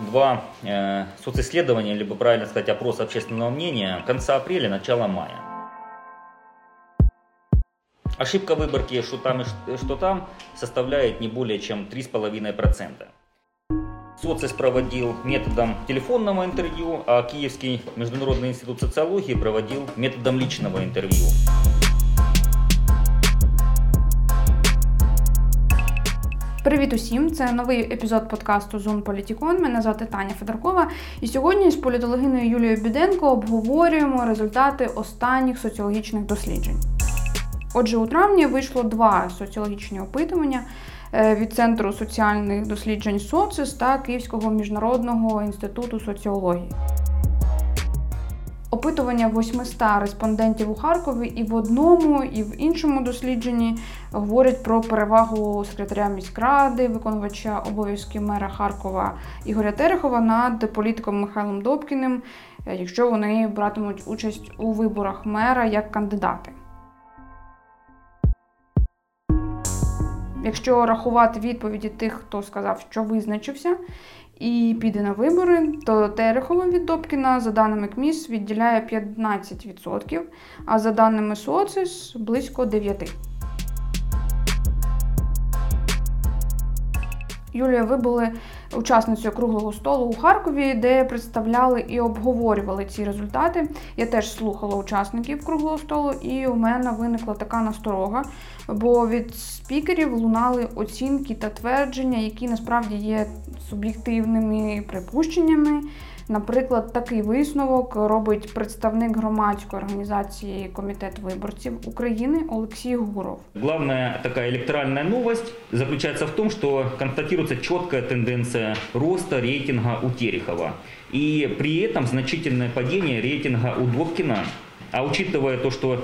два э, социсследования, либо правильно сказать, опрос общественного мнения конца апреля, начала мая. Ошибка выборки что там и что там составляет не более чем 3,5%. Социс проводил методом телефонного интервью, а Киевский международный институт социологии проводил методом личного интервью. Привіт усім! Це новий епізод подкасту Зон Політікон. Мене звати Таня Федоркова. І сьогодні з політологиною Юлією Біденко обговорюємо результати останніх соціологічних досліджень. Отже, у травні вийшло два соціологічні опитування е, від Центру соціальних досліджень СОЦИС та Київського міжнародного інституту соціології. Опитування 800 респондентів у Харкові і в одному, і в іншому дослідженні говорять про перевагу секретаря міськради, виконувача обов'язків мера Харкова Ігоря Терехова над політиком Михайлом Добкіним, е, якщо вони братимуть участь у виборах мера як кандидати. Якщо рахувати відповіді тих, хто сказав, що визначився, і піде на вибори, то Терехова від Добкіна, за даними КМІС, відділяє 15%, а за даними Социс близько 9%. Юлія, ви були учасницею круглого столу у Харкові, де представляли і обговорювали ці результати. Я теж слухала учасників круглого столу, і у мене виникла така насторога, бо від спікерів лунали оцінки та твердження, які насправді є суб'єктивними припущеннями. Наприклад, такий висновок робить представник громадської організації Комітет виборців України Олексій Гуров. Главная такая электоральная новость заключается в том, что констатируется четкая тенденция роста рейтинга у Терехова. И при этом значительное падение рейтинга у Добкина. А учитывая то, что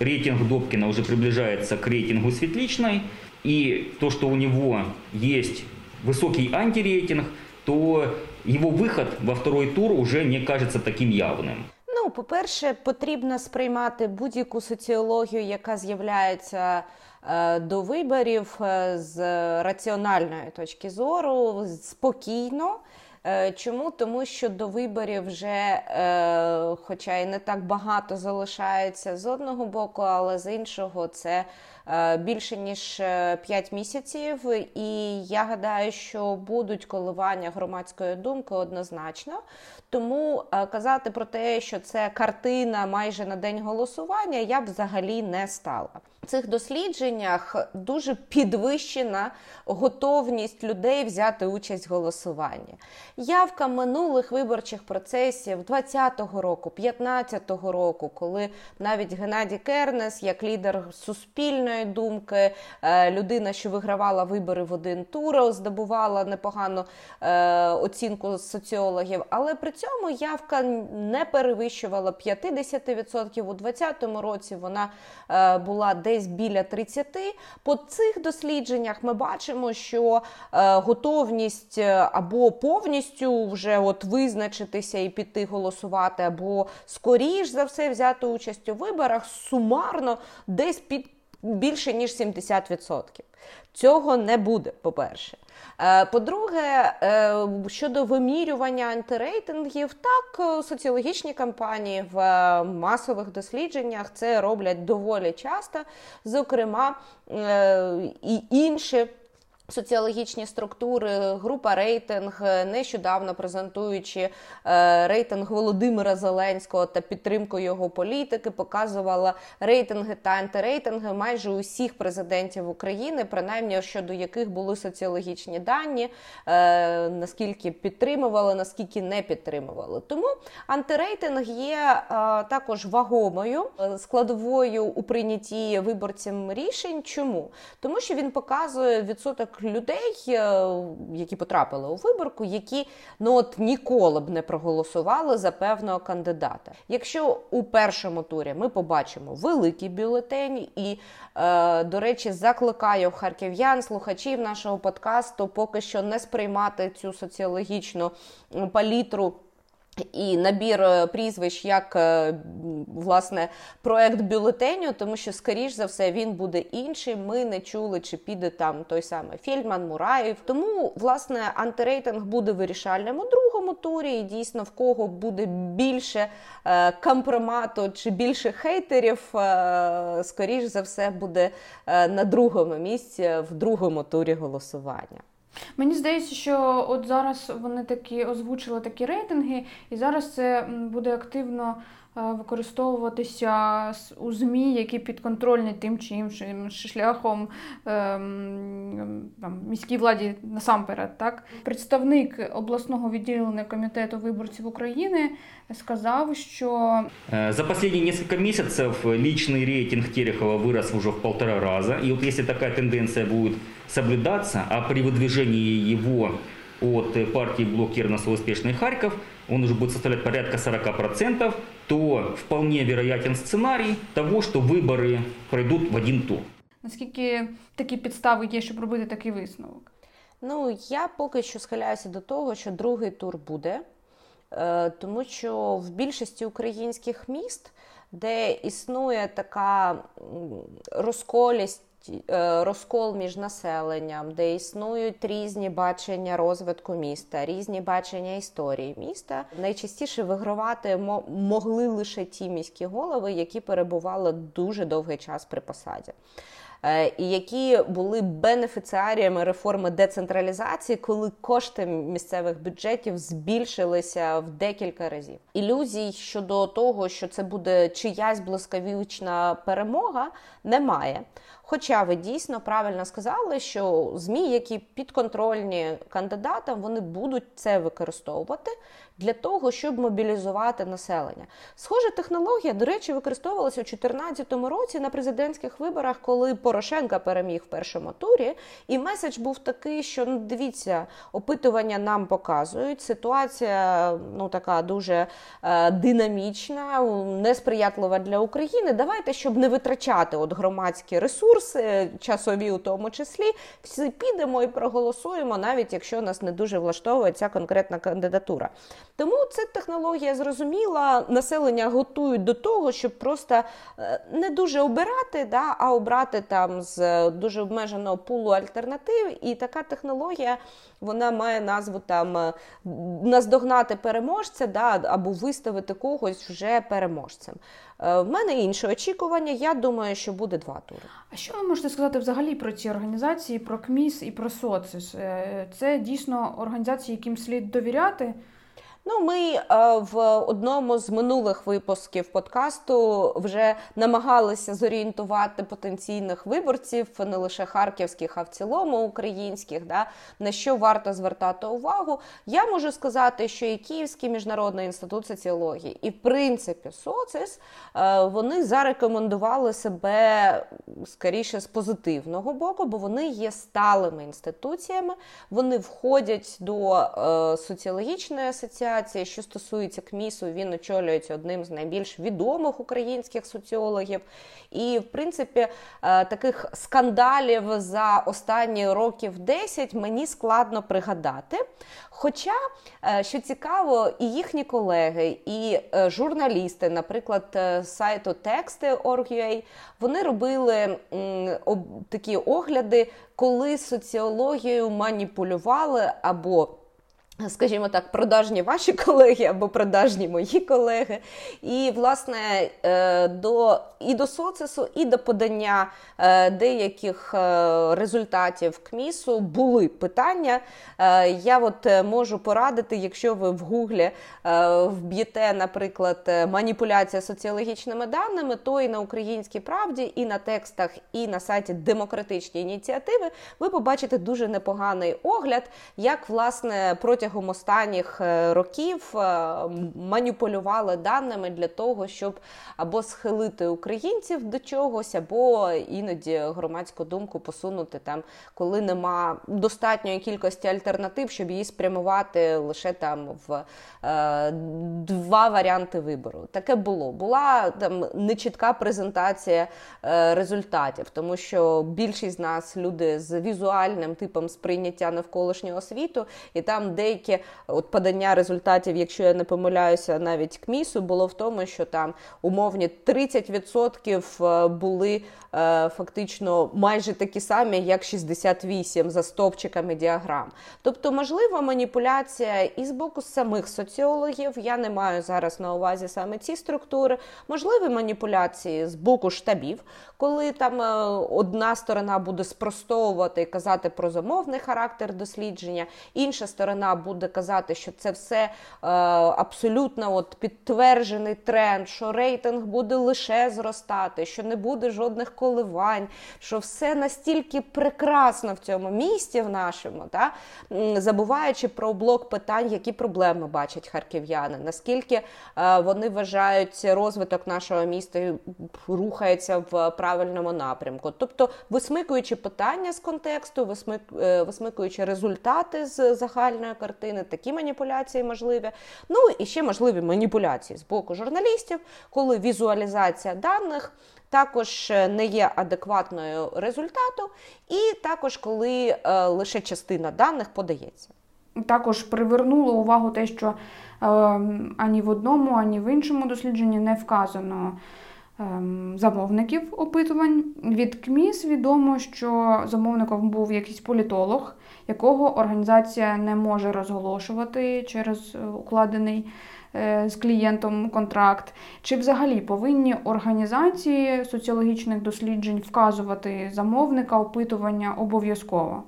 рейтинг Добкина уже приближается к рейтингу Светличной, и то, что у него есть высокий антирейтинг, то его выход во второй тур уже не кажется таким явным. Ну, по-перше, потрібно сприймати будь-яку соціологію, яка з'являється е, до виборів е, з раціональної точки зору, спокійно. Е, чому? Тому що до виборів вже, е, хоча і не так багато залишається з одного боку, але з іншого це е, більше ніж 5 місяців. І я гадаю, що будуть коливання громадської думки однозначно. Тому казати про те, що це картина майже на день голосування, я б взагалі не стала. В цих дослідженнях дуже підвищена готовність людей взяти участь в голосуванні. Явка минулих виборчих процесів 20-го року, 15-го року, коли навіть Геннадій Кернес, як лідер суспільної думки, е, людина, що вигравала вибори в один тур, здобувала непогану е, оцінку соціологів, але при цьому явка не перевищувала 50%. У 2020 році вона е, була десь біля 30%. По цих дослідженнях ми бачимо, що готовність або повністю повністю вже от визначитися і піти голосувати, або скоріш за все взяти участь у виборах сумарно десь під більше ніж 70%. Цього не буде, по-перше. Е, по-друге, е, щодо вимірювання антирейтингів, так е, соціологічні кампанії в масових дослідженнях це роблять доволі часто, зокрема і інші. Соціологічні структури, група рейтинг, нещодавно презентуючи е, рейтинг Володимира Зеленського та підтримку його політики, показувала рейтинги та антирейтинги майже усіх президентів України, принаймні щодо яких були соціологічні дані, е, наскільки підтримували, наскільки не підтримували. Тому антирейтинг є е, також вагомою складовою у прийнятті виборцям рішень. Чому? Тому що він показує відсоток людей, е, які потрапили у виборку, які ну от ніколи б не проголосували за певного кандидата. Якщо у першому турі ми побачимо великий бюлетень, і, е, до речі, закликаю харків'ян, слухачів нашого подкасту, поки що не сприймати цю соціологічну палітру і набір е, прізвищ як е, власне проект бюлетеню, тому що, скоріш за все, він буде інший. Ми не чули, чи піде там той самий Фільдман, Мураєв. Тому власне антирейтинг буде вирішальним у другому турі. І дійсно в кого буде більше е, компромату чи більше хейтерів, скоріш за все буде на другому місці в другому турі голосування. Мені здається, що от зараз вони такі озвучили такі рейтинги, і зараз це буде активно використовуватися у ЗМІ, які підконтрольні тим чи іншим шляхом ем, там, міській владі насамперед. Так? Представник обласного відділення комітету виборців України сказав, що е, за останні несколько місяців личный рейтинг Терехова вирос уже в полтора рази. І от якщо така тенденція буде соблюдаться, а при выдвижении его от партии Блок Кернесова «Успешный Харьков» он уже будет составлять порядка 40%, то вполне вероятен сценарий того, что выборы пройдут в один тур. Наскільки такі підстави є, щоб робити такий висновок? Ну, я поки що схиляюся до того, що другий тур буде, е, тому що в більшості українських міст, де існує така розколість розкол між населенням, де існують різні бачення розвитку міста, різні бачення історії міста. Найчастіше вигравати могли лише ті міські голови, які перебували дуже довгий час при посаді. Е, і які були бенефіціаріями реформи децентралізації, коли кошти місцевих бюджетів збільшилися в декілька разів. Ілюзій щодо того, що це буде чиясь блискавічна перемога, немає. Хоча ви дійсно правильно сказали, що змі, які підконтрольні кандидатам, вони будуть це використовувати для того, щоб мобілізувати населення. Схожа технологія, до речі, використовувалася у 2014 році на президентських виборах, коли Порошенка переміг в першому турі. І меседж був такий, що ну дивіться, опитування нам показують. Ситуація ну така дуже е, динамічна, несприятлива для України. Давайте, щоб не витрачати от громадські ресурси, часові у тому числі, всі підемо і проголосуємо, навіть якщо нас не дуже влаштовує ця конкретна кандидатура. Тому це технологія зрозуміла, населення готують до того, щоб просто е, не дуже обирати, да, а обрати там з дуже обмеженого пулу альтернатив. І така технологія вона має назву там е, наздогнати переможця да, або виставити когось вже переможцем. Е, в мене інше очікування. Я думаю, що буде два тури. А що ви можете сказати взагалі про ці організації, про КМІС і про СОЦИС? Це дійсно організації, яким слід довіряти. Ну, ми е, в одному з минулих випусків подкасту вже намагалися зорієнтувати потенційних виборців, не лише харківських, а в цілому українських, да, на що варто звертати увагу. Я можу сказати, що і Київський міжнародний інститут соціології, і в принципі социс е, вони зарекомендували себе скоріше з позитивного боку, бо вони є сталими інституціями, вони входять до е, соціологічної асоціації асоціації, що стосується КМІСу, він очолюється одним з найбільш відомих українських соціологів. І, в принципі, е, таких скандалів за останні років 10 мені складно пригадати. Хоча, е, що цікаво, і їхні колеги, і е, журналісти, наприклад, сайту Тексти.org.ua, вони робили такі огляди, коли соціологією маніпулювали або Скажімо так, продажні ваші колеги або продажні мої колеги. І, власне, е, до і до соцесу, і до подання е, деяких е, результатів КМІСу були питання. Я от можу порадити, якщо ви в Гуглі вб'єте, наприклад, маніпуляція соціологічними даними, то і на українській правді, і на текстах, і на сайті демократичні ініціативи ви побачите дуже непоганий огляд, як власне протягом протягом останніх е, років е, маніпулювали даними для того, щоб або схилити українців до чогось, або іноді громадську думку посунути там, коли нема достатньої кількості альтернатив, щоб її спрямувати лише там в е, два варіанти вибору. Таке було. Була там нечітка презентація е, результатів, тому що більшість з нас люди з візуальним типом сприйняття навколишнього світу, і там деякі деякі от подання результатів, якщо я не помиляюся, навіть КМІСу було в тому, що там умовні 30% були е, фактично майже такі самі, як 68 за стовпчиками діаграм. Тобто, можлива маніпуляція і з боку самих соціологів. Я не маю зараз на увазі саме ці структури, можливі маніпуляції з боку штабів, коли там е, одна сторона буде спростовувати і казати про замовний характер дослідження, інша сторона буде казати, що це все е, абсолютно от підтверджений тренд, що рейтинг буде лише зростати, що не буде жодних коливань, що все настільки прекрасно в цьому місті в нашому, та, забуваючи про блок питань, які проблеми бачать харків'яни, наскільки е, вони вважають розвиток нашого міста рухається в правильному напрямку. Тобто, висмикуючи питання з контексту, е, висмикуючи результати з загальної картини, такі маніпуляції можливі. Ну і ще можливі маніпуляції з боку журналістів, коли візуалізація даних також е, не є адекватною результату, і також коли е, лише частина даних подається. Також привернуло увагу те, що е, ані в одному, ані в іншому дослідженні не вказано е, замовників опитувань. Від КМІС відомо, що замовником був якийсь політолог, якого організація не може розголошувати через е, укладений. Е, з клієнтом контракт, чи взагалі повинні організації соціологічних досліджень вказувати замовника опитування обов'язково?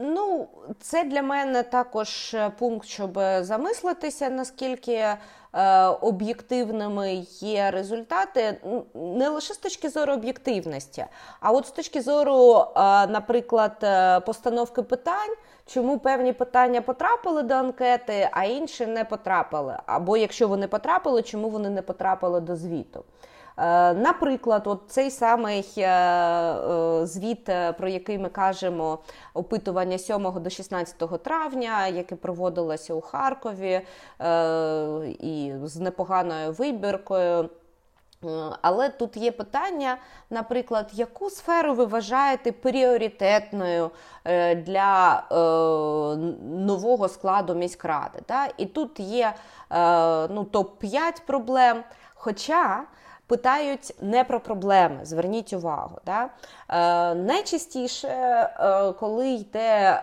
Ну, це для мене також е, пункт, щоб замислитися, наскільки об'єктивними є результати, не лише з точки зору об'єктивності, а от з точки зору, е, наприклад, е, постановки питань. Чому певні питання потрапили до анкети, а інші не потрапили? Або якщо вони потрапили, чому вони не потрапили до звіту? Е, наприклад, от цей самий е, е, звіт, про який ми кажемо, опитування 7 до 16 травня, яке проводилося у Харкові, і з непоганою вибіркою. Але тут є питання, наприклад, яку сферу ви вважаєте пріоритетною для нового складу міськради? І тут є ну, топ-5 проблем. Хоча питають не про проблеми, зверніть увагу. Да? Е, Найчастіше, е, коли йде е,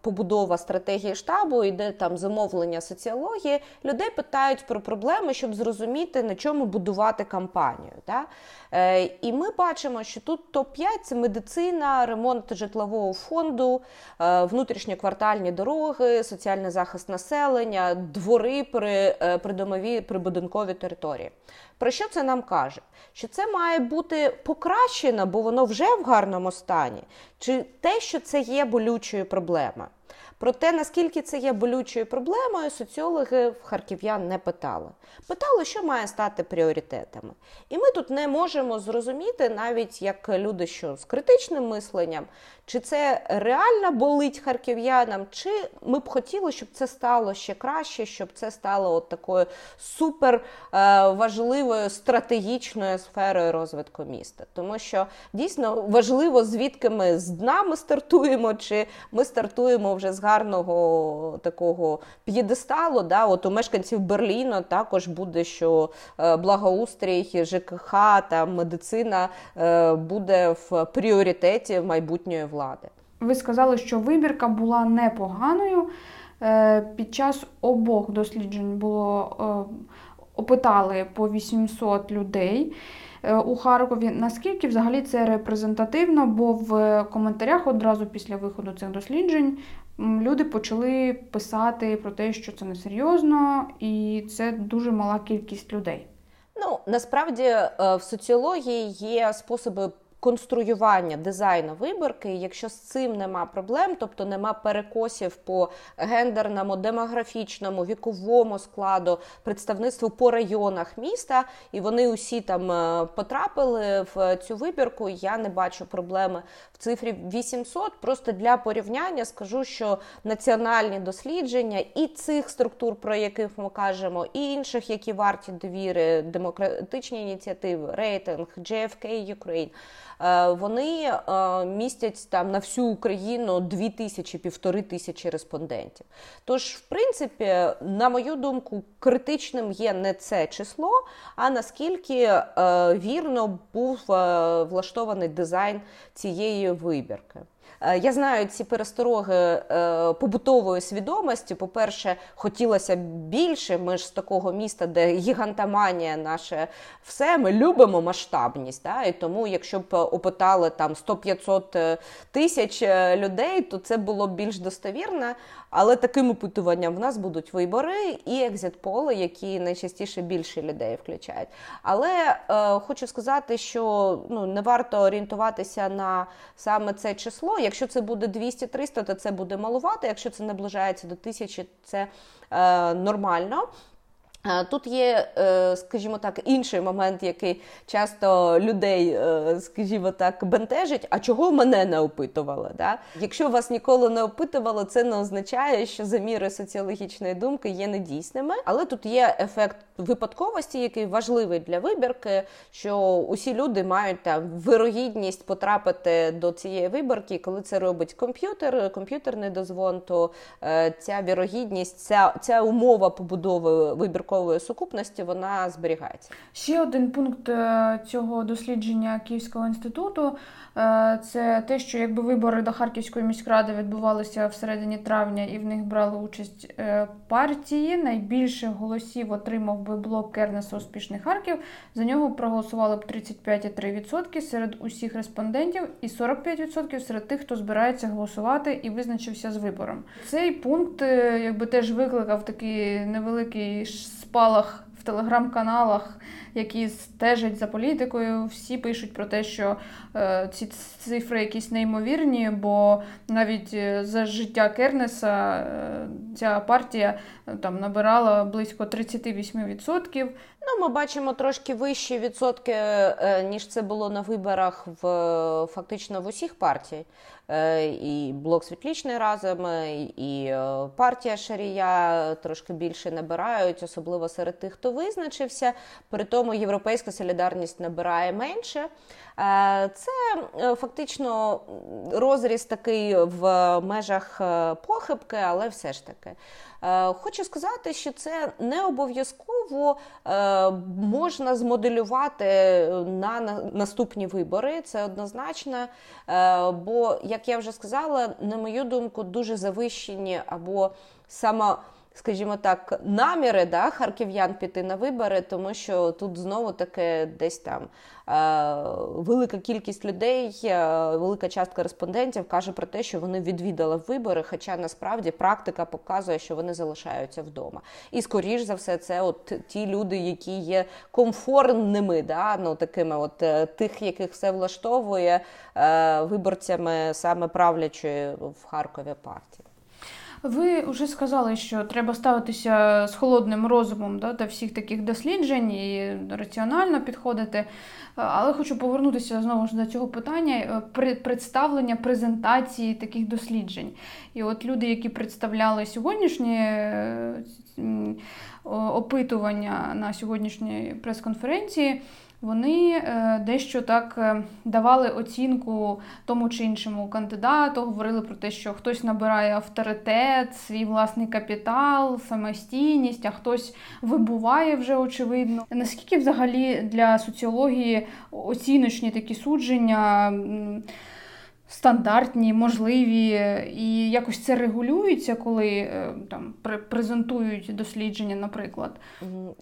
побудова стратегії штабу, йде там замовлення соціології, людей питають про проблеми, щоб зрозуміти, на чому будувати кампанію. Да? Е, І ми бачимо, що тут топ-5 це медицина, ремонт житлового фонду, е, внутрішньоквартальні дороги, соціальний захист населення, двори при е, придомовій прибудинковій території. Про що це нам каже? Що це має бути покращено, бо воно вже в гарному стані, чи те, що це є болючою проблемою. Про те, наскільки це є болючою проблемою, соціологи в харків'ян не питали. Питали, що має стати пріоритетами. І ми тут не можемо зрозуміти, навіть як люди, що з критичним мисленням, чи це реально болить харків'янам, чи ми б хотіли, щоб це стало ще краще, щоб це стало от такою супер е, важливою стратегічною сферою розвитку міста. Тому що дійсно важливо, звідки ми з дна ми стартуємо, чи ми стартуємо вже з гарного такого п'єдесталу. Да? От у мешканців Берліну також буде, що е, благоустрій, ЖКХ та медицина е, буде в пріоритеті майбутньої влади. Ви сказали, що вибірка була непоганою. Е, під час обох досліджень було опитали по 800 людей. У Харкові наскільки взагалі це репрезентативно? Бо в коментарях одразу після виходу цих досліджень люди почали писати про те, що це несерйозно, і це дуже мала кількість людей. Ну насправді е, в соціології є способи конструювання дизайну виборки, якщо з цим нема проблем, тобто нема перекосів по гендерному, демографічному, віковому складу, представництву по районах міста, і вони усі там е, потрапили в цю вибірку. Я не бачу проблеми в цифрі 800. Просто для порівняння скажу, що національні дослідження і цих структур, про яких ми кажемо, і інших, які варті довіри, демократичні ініціативи, рейтинг, JFK Ukraine, вони містять там на всю Україну дві тисячі, півтори тисячі респондентів. Тож, в принципі, на мою думку, критичним є не це число, а наскільки вірно був влаштований дизайн цієї вибірки. Е, я знаю ці перестороги е, побутової свідомості. По-перше, хотілося більше. Ми ж з такого міста, де гігантоманія наше все, ми любимо масштабність. Да? І тому, якщо б опитали там 100-500 е, тисяч людей, то це було б більш достовірно. Але таким опитуванням в нас будуть вибори і екзит-поли, які найчастіше більше людей включають. Але е, хочу сказати, що ну не варто орієнтуватися на саме це число. Якщо це буде 200-300, то це буде малувати. Якщо це наближається до тисячі, це е, нормально. Тут є, е, скажімо так, інший момент, який часто людей, е, скажімо так, бентежить. А чого мене не опитували? Да? Якщо вас ніколи не опитували, це не означає, що заміри соціологічної думки є недійсними. Але тут є ефект випадковості, який важливий для вибірки, що усі люди мають там вирогідність потрапити до цієї виборки, коли це робить комп'ютер, комп'ютерний дозвон, то е, ця вірогідність, ця, ця умова побудови вибірки відсоткової сукупності вона зберігається. Ще один пункт е, цього дослідження Київського інституту е, це те, що якби вибори до Харківської міськради відбувалися всередині травня і в них брали участь е, партії. Найбільше голосів отримав би блок Кернеса Успішний Харків. За нього проголосували б 35,3% серед усіх респондентів і 45% серед тих, хто збирається голосувати і визначився з вибором. Цей пункт якби теж викликав такий невеликий спалах в телеграм-каналах, які стежать за політикою. Всі пишуть про те, що е, ці цифри якісь неймовірні, бо навіть е, за життя Кернеса е, ця партія е, там набирала близько 38%. Ну, ми бачимо трошки вищі відсотки, е, ніж це було на виборах в фактично в усіх партій. Е, і блок світлічний разом, і партія Шарія трошки більше набирають, особливо серед тих, хто визначився. При тому європейська солідарність набирає менше. Е, це е, фактично розріз такий в межах е, похибки, але все ж таки. Хочу сказати, що це не обов'язково можна змоделювати на наступні вибори. Це однозначно. Бо, як я вже сказала, на мою думку, дуже завищені або саме скажімо так, наміри да, харків'ян піти на вибори, тому що тут знову таки десь там е, велика кількість людей, е, велика частка респондентів каже про те, що вони відвідали вибори, хоча насправді практика показує, що вони залишаються вдома. І скоріш за все, це от ті люди, які є комфортними, да, ну такими, от е, тих, яких все влаштовує е, виборцями саме правлячої в Харкові партії. Ви вже сказали, що треба ставитися з холодним розумом да, до всіх таких досліджень і раціонально підходити. Але хочу повернутися знову ж до цього питання представлення презентації таких досліджень. І от люди, які представляли сьогоднішнє опитування на сьогоднішній прес-конференції вони е, дещо так е, давали оцінку тому чи іншому кандидату, говорили про те, що хтось набирає авторитет, свій власний капітал, самостійність, а хтось вибуває вже очевидно. Наскільки взагалі для соціології оціночні такі судження? Стандартні, можливі, і якось це регулюється, коли е, там презентують дослідження, наприклад.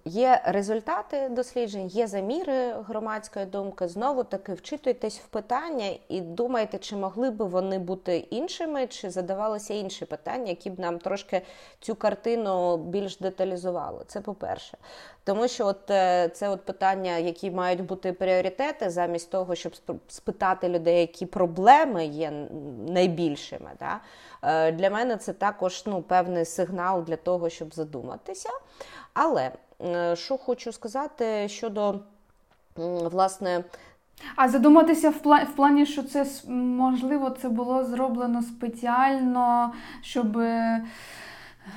Є результати досліджень, є заміри громадської думки. Знову таки вчитуйтесь в питання і думайте, чи могли би вони бути іншими, чи задавалися інші питання, які б нам трошки цю картину більш деталізували. Це по-перше. Тому що от е, це от питання, які мають бути пріоритети, замість того, щоб спитати людей, які проблеми є найбільшими. Да? Е, для мене це також ну, певний сигнал для того, щоб задуматися. Але е, що хочу сказати щодо власне. А задуматися в плані, в плані, що це можливо це було зроблено спеціально, щоб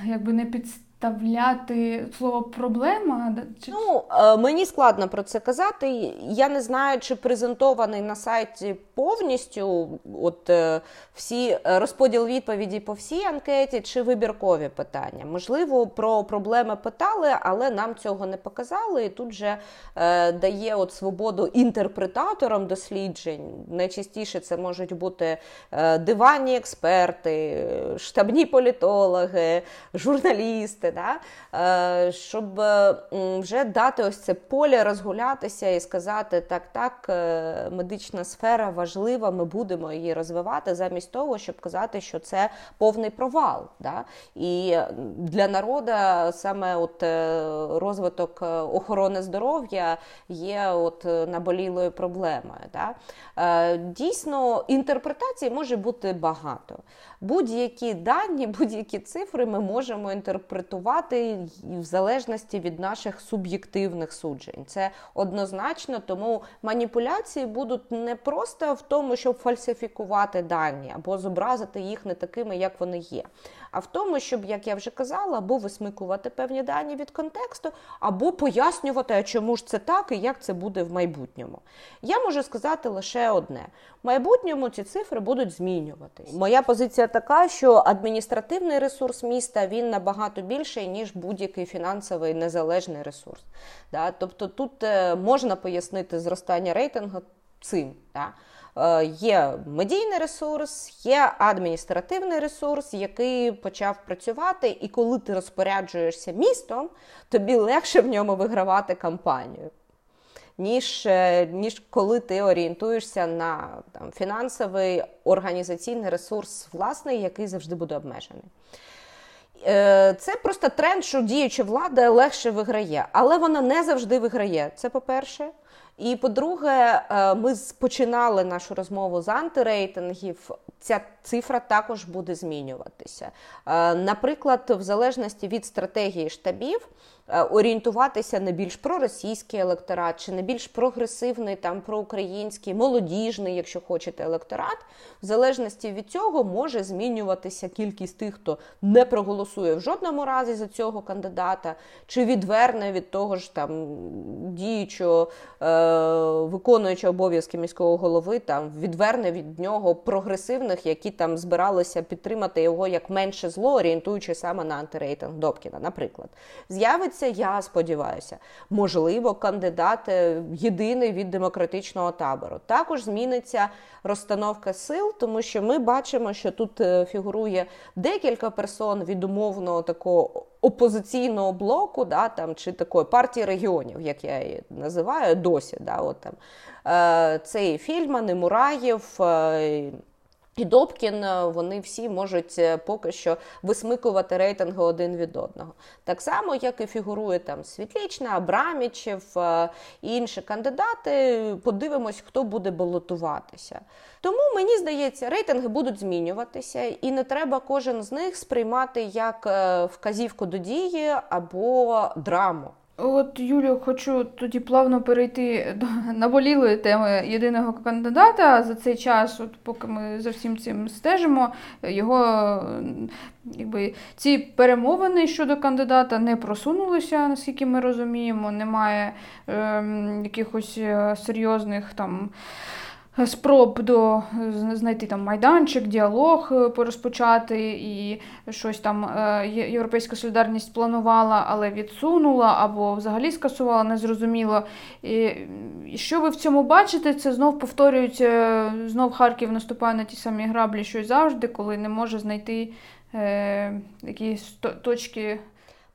якби не під вставляти слово проблема? Чи... Ну, е, мені складно про це казати. Я не знаю, чи презентований на сайті повністю от е, всі розподіл відповіді по всій анкеті, чи вибіркові питання. Можливо, про проблеми питали, але нам цього не показали. І тут вже е, дає от свободу інтерпретаторам досліджень. Найчастіше це можуть бути е, диванні експерти, штабні політологи, журналісти да? Е, щоб е, вже дати ось це поле розгулятися і сказати, так, так, е, медична сфера важлива, ми будемо її розвивати, замість того, щоб казати, що це повний провал. Да? І для народу саме от розвиток охорони здоров'я є от наболілою проблемою. Да? Дійсно, інтерпретацій може бути багато. Будь-які дані, будь-які цифри ми можемо інтерпретувати в залежності від наших суб'єктивних суджень. Це однозначно, тому маніпуляції будуть не просто в тому, щоб фальсифікувати дані або зобразити їх не такими, як вони є, а в тому, щоб, як я вже казала, або висмикувати певні дані від контексту, або пояснювати, чому ж це так і як це буде в майбутньому. Я можу сказати лише одне: в майбутньому ці цифри будуть змінюватись. Моя позиція така, що адміністративний ресурс міста він набагато більший, ніж будь-який фінансовий незалежний ресурс. Тобто тут е, можна пояснити зростання рейтингу цим. Да? Е, є медійний ресурс, є адміністративний ресурс, який почав працювати, і коли ти розпоряджуєшся містом, тобі легше в ньому вигравати кампанію. Ніж е, ніж коли ти орієнтуєшся на там, фінансовий організаційний ресурс власний, який завжди буде обмежений. Е, це просто тренд, що діюча влада легше виграє, але вона не завжди виграє. Це по-перше. І по-друге, е, ми починали нашу розмову з антирейтингів. Ця цифра також буде змінюватися. Е, наприклад, в залежності від стратегії штабів. Е, орієнтуватися на більш проросійський електорат, чи на більш прогресивний, там проукраїнський, молодіжний, якщо хочете, електорат. В залежності від цього може змінюватися кількість тих, хто не проголосує в жодному разі за цього кандидата, чи відверне від того ж там діючого, е, виконуючого обов'язки міського голови, там відверне від нього прогресивних, які там збиралися підтримати його як менше зло, орієнтуючи саме на антирейтинг Добкіна, наприклад. З'явиться зміниться, я сподіваюся. Можливо, кандидат е, єдиний від демократичного табору. Також зміниться розстановка сил, тому що ми бачимо, що тут е, фігурує декілька персон від умовного такого. Опозиційного блоку, да, там, чи такої партії регіонів, як я її називаю, досі. Да, от там. Е, Це і Фільман, і Мураєв, і Добкін, е, вони всі можуть е, поки що висмикувати рейтинги один від одного. Так само, як і фігурує там Світлічна, Абрамічев е, і інші кандидати. Подивимось, хто буде балотуватися. Тому мені здається, рейтинги будуть змінюватися, і не треба кожен з них сприймати як вказівку до дії або драму. От, Юлію, хочу тоді плавно перейти до наболілої теми єдиного кандидата. За цей час, от поки ми за всім цим стежимо, його якби, ці перемовини щодо кандидата не просунулися, наскільки ми розуміємо. Немає ем, е, якихось серйозних там спроб до знайти там майданчик, діалог е, порозпочати, і щось там е, Європейська солідарність планувала, але відсунула або взагалі скасувала, незрозуміло. І Що ви в цьому бачите? Це знов повторюється, знов Харків наступає на ті самі граблі, що й завжди, коли не може знайти е, якісь точки.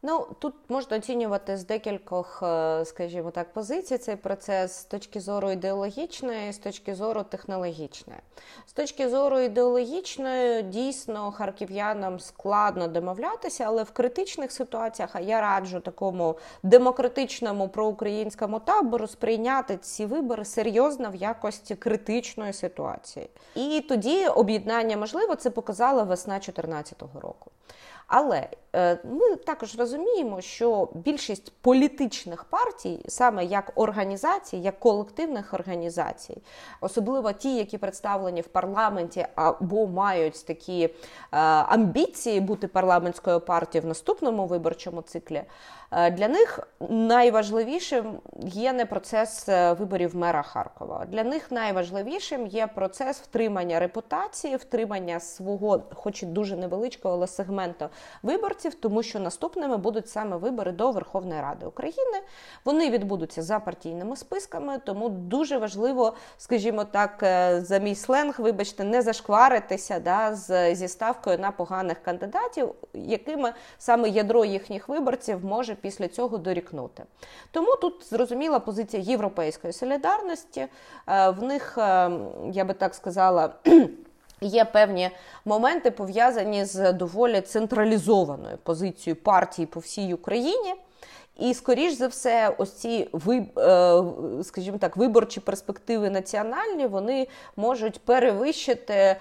Ну тут можна оцінювати з декількох, е, скажімо так, позицій цей процес з точки зору ідеологічної, з точки зору технологічної. З точки зору ідеологічної, дійсно харків'янам складно домовлятися, але в критичних ситуаціях а я раджу такому демократичному проукраїнському табору сприйняти ці вибори серйозно в якості критичної ситуації. І тоді об'єднання можливо це показала весна 2014 року. Але е, ми також розуміємо, що більшість політичних партій, саме як організацій, як колективних організацій, особливо ті, які представлені в парламенті або мають такі е, амбіції бути парламентською партією в наступному виборчому циклі. Е, для них найважливішим є не процес е, виборів мера Харкова. Для них найважливішим є процес втримання репутації, втримання свого, хоч і дуже невеличкого, але сегменту виборців, тому що наступними будуть саме вибори до Верховної Ради України. Вони відбудуться за партійними списками, тому дуже важливо, скажімо так, е, за мій сленг, вибачте, не зашкваритися да, з, зі ставкою на поганих кандидатів, якими саме ядро їхніх виборців може після цього дорікнути. Тому тут зрозуміла позиція європейської солідарності. Е, в них, е, я би так сказала, Є певні моменти пов'язані з доволі централізованою позицією партії по всій Україні. І, скоріш за все, ось ці е, скажімо так, виборчі перспективи національні вони можуть перевищити е,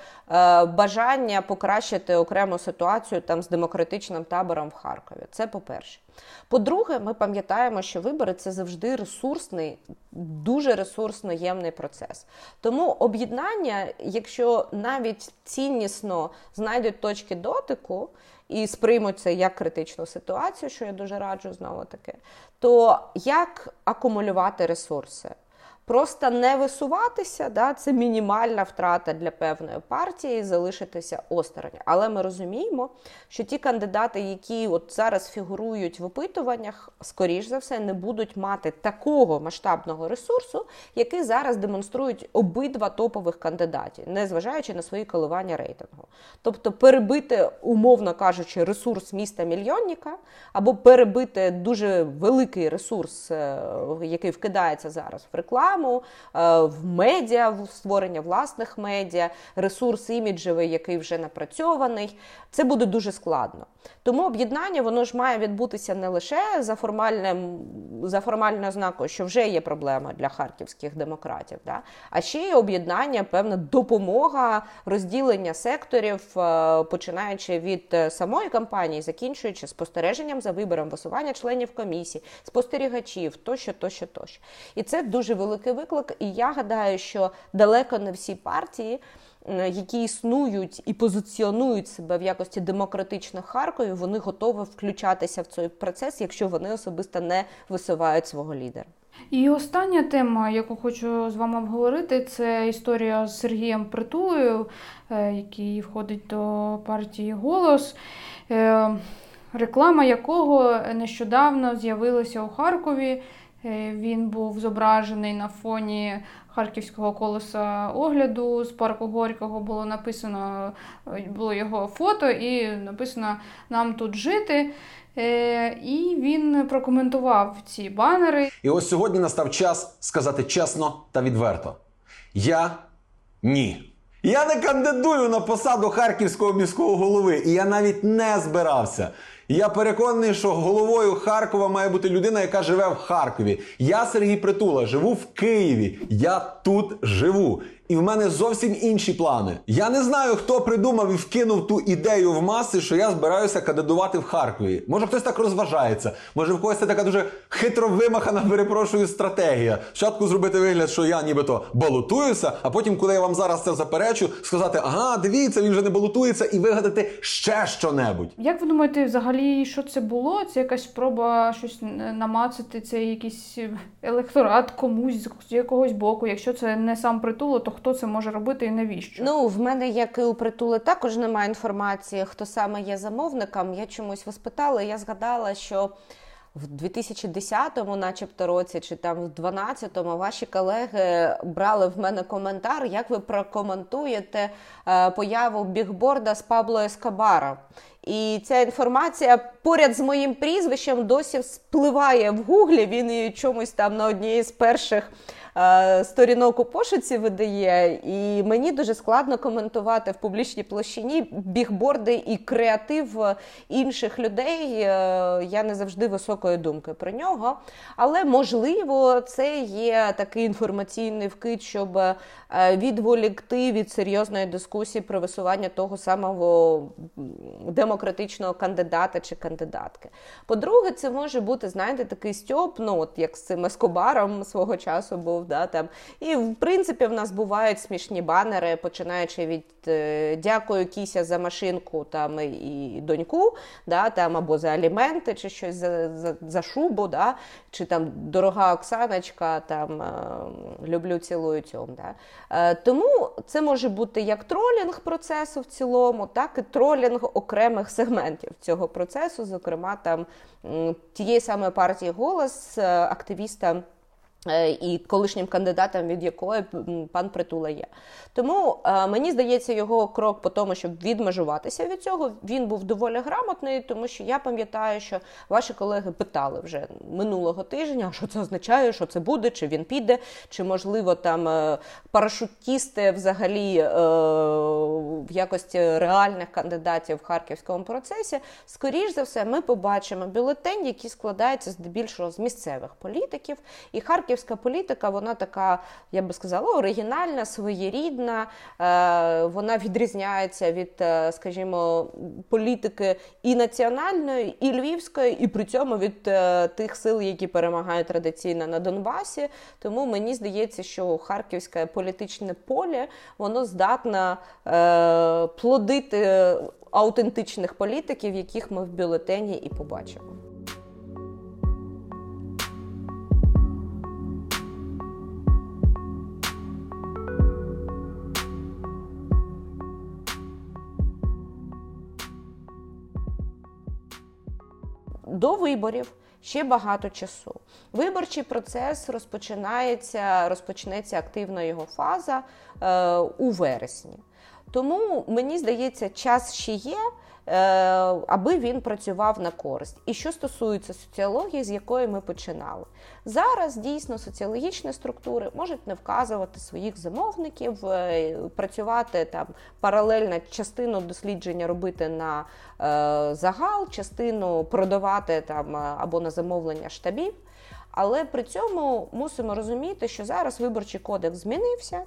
бажання покращити окрему ситуацію там з демократичним табором в Харкові. Це по-перше. По-друге, ми пам'ятаємо, що вибори це завжди ресурсний, дуже ресурсно ємний процес. Тому об'єднання, якщо навіть ціннісно знайдуть точки дотику і сприймуть це як критичну ситуацію, що я дуже раджу знову таки, то як акумулювати ресурси? Просто не висуватися, да, це мінімальна втрата для певної партії, залишитися осторонь. Але ми розуміємо, що ті кандидати, які от зараз фігурують в опитуваннях, скоріш за все, не будуть мати такого масштабного ресурсу, який зараз демонструють обидва топових кандидатів, незважаючи на свої коливання рейтингу. Тобто перебити, умовно кажучи, ресурс міста мільйонника, або перебити дуже великий ресурс, е, який вкидається зараз в рекламу рекламу, е, в медіа, в створення власних медіа, ресурс іміджевий, який вже напрацьований. Це буде дуже складно. Тому об'єднання воно ж має відбутися не лише за формальним, за формальною ознакою, що вже є проблема для харківських демократів, да? а ще й об'єднання, певна допомога розділення секторів, е, починаючи від е, самої кампанії, закінчуючи спостереженням за вибором, висування членів комісії, спостерігачів, тощо, тощо, тощо. І це дуже великий виклик. І я гадаю, що далеко не всі партії які існують і позиціонують себе в якості демократичних Харковів, вони готові включатися в цей процес, якщо вони особисто не висувають свого лідера. І остання тема, яку хочу з вами обговорити, це історія з Сергієм Притулою, е, який входить до партії Голос. Е, реклама якого нещодавно з'явилася у Харкові. Е, він був зображений на фоні харківського колеса огляду з парку Горького було написано було його фото, і написано Нам тут жити. Е, і він прокоментував ці банери. І ось сьогодні настав час сказати чесно та відверто: я ні. Я не кандидую на посаду харківського міського голови, і я навіть не збирався. Я переконаний, що головою Харкова має бути людина, яка живе в Харкові. Я Сергій Притула, живу в Києві. Я тут живу. І в мене зовсім інші плани. Я не знаю, хто придумав і вкинув ту ідею в маси, що я збираюся кандидувати в Харкові. Може, хтось так розважається. Може, в когось це така дуже хитро вимахана, перепрошую, стратегія. Спочатку зробити вигляд, що я нібито балотуюся, а потім, коли я вам зараз це заперечу, сказати, ага, дивіться, він вже не балотується, і вигадати ще що-небудь. Як ви думаєте, взагалі, що це було? Це якась спроба щось намацати, це якийсь електорат комусь з якогось боку. Якщо це не сам притуло, то хто це може робити і навіщо? Ну в мене, як і у притули, також немає інформації, хто саме є замовником. Я чомусь вас питала, я згадала, що. В 2010-му, начебто, році, чи там в 12-му, ваші колеги брали в мене коментар, як ви прокоментуєте е, появу бігборда з Пабло Ескабара. І ця інформація поряд з моїм прізвищем досі спливає в гуглі. Він і чомусь там на одній з перших сторінок у пошуці видає, і мені дуже складно коментувати в публічній площині бігборди і креатив інших людей. Е, я не завжди високої думки про нього. Але можливо, це є такий інформаційний вкид, щоб е, відволікти від серйозної дискусії про висування того самого демократичного кандидата чи кандидатки. По-друге, це може бути, знаєте, такий стьоп, ну от як з цим ескобаром свого часу був. Да, там. І в принципі в нас бувають смішні банери, починаючи від е, дякую кіся за машинку там і доньку, да, там, або за аліменти, чи щось за за, за шубу, да, чи там дорога Оксаночка, там е, люблю цілую цьому. Да. Е, тому це може бути як тролінг процесу в цілому, так і тролінг окремих сегментів цього процесу, зокрема там тієї самої партії голос активіста. Е, і колишнім кандидатом, від якої пан Притула є. Тому е, мені здається, його крок по тому, щоб відмежуватися від цього, він був доволі грамотний, тому що я пам'ятаю, що ваші колеги питали вже минулого тижня, що це означає, що це буде, чи він піде, чи можливо там е, парашутісти взагалі в якості реальних кандидатів в харківському процесі. Скоріш за все, ми побачимо бюлетень, який складається здебільшого з місцевих політиків, і Харків харківська політика, вона така, я би сказала, оригінальна, своєрідна. Е, вона відрізняється від, е, скажімо, політики і національної, і львівської, і при цьому від е, тих сил, які перемагають традиційно на Донбасі. Тому мені здається, що харківське політичне поле воно здатне плодити аутентичних політиків, яких ми в бюлетені і побачимо. До виборів ще багато часу. Виборчий процес розпочинається, розпочнеться активна його фаза е, у вересні. Тому мені здається, час ще є. Е, аби він працював на користь. І що стосується соціології, з якої ми починали, зараз дійсно соціологічні структури можуть не вказувати своїх замовників, е, працювати там паралельно частину дослідження робити на е, загал, частину продавати там або на замовлення штабів. Але при цьому мусимо розуміти, що зараз виборчий кодекс змінився,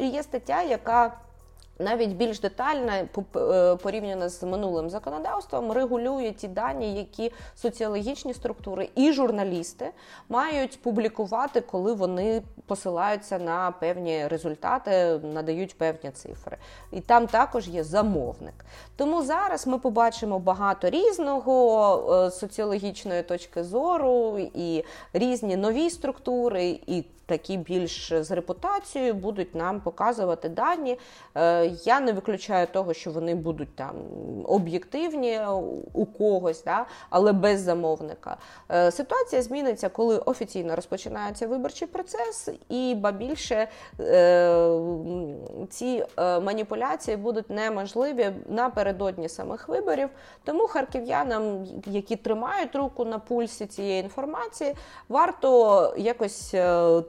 і є стаття, яка навіть більш детально е, порівняно з минулим законодавством регулює ті дані, які соціологічні структури і журналісти мають публікувати, коли вони посилаються на певні результати, надають певні цифри. І там також є замовник. Тому зараз ми побачимо багато різного е, соціологічної точки зору і різні нові структури. і такі більш з репутацією будуть нам показувати дані. Е, я не виключаю того, що вони будуть там об'єктивні у когось, да, але без замовника. Е, ситуація зміниться, коли офіційно розпочинається виборчий процес, і ба більше е, ці маніпуляції будуть неможливі напередодні самих виборів. Тому харків'янам, які тримають руку на пульсі цієї інформації, варто якось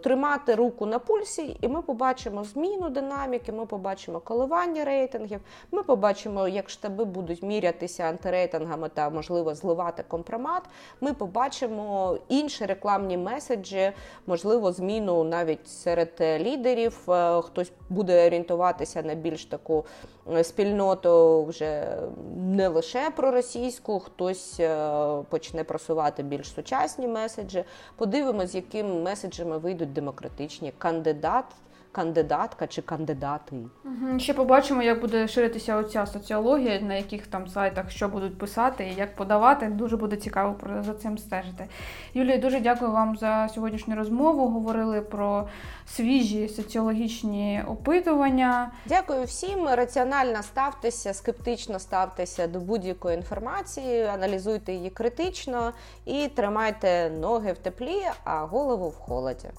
тримати руку на пульсі, і ми побачимо зміну динаміки, ми побачимо коливання рейтингів, ми побачимо, як штаби будуть мірятися антирейтингами та, можливо, зливати компромат. Ми побачимо інші рекламні меседжі, можливо, зміну навіть серед лідерів. Е, хтось буде орієнтуватися на більш таку е, спільноту вже не лише проросійську, хтось е, почне просувати більш сучасні меседжі. Подивимось, з якими меседжами вийдуть демократичні кандидат. Кандидатка чи кандидати. Ще побачимо, як буде ширитися оця соціологія, на яких там сайтах що будуть писати і як подавати. Дуже буде цікаво за цим стежити. Юлія, дуже дякую вам за сьогоднішню розмову. Говорили про свіжі соціологічні опитування. Дякую всім. Раціонально ставтеся, скептично ставтеся до будь-якої інформації, аналізуйте її критично і тримайте ноги в теплі, а голову в холоді.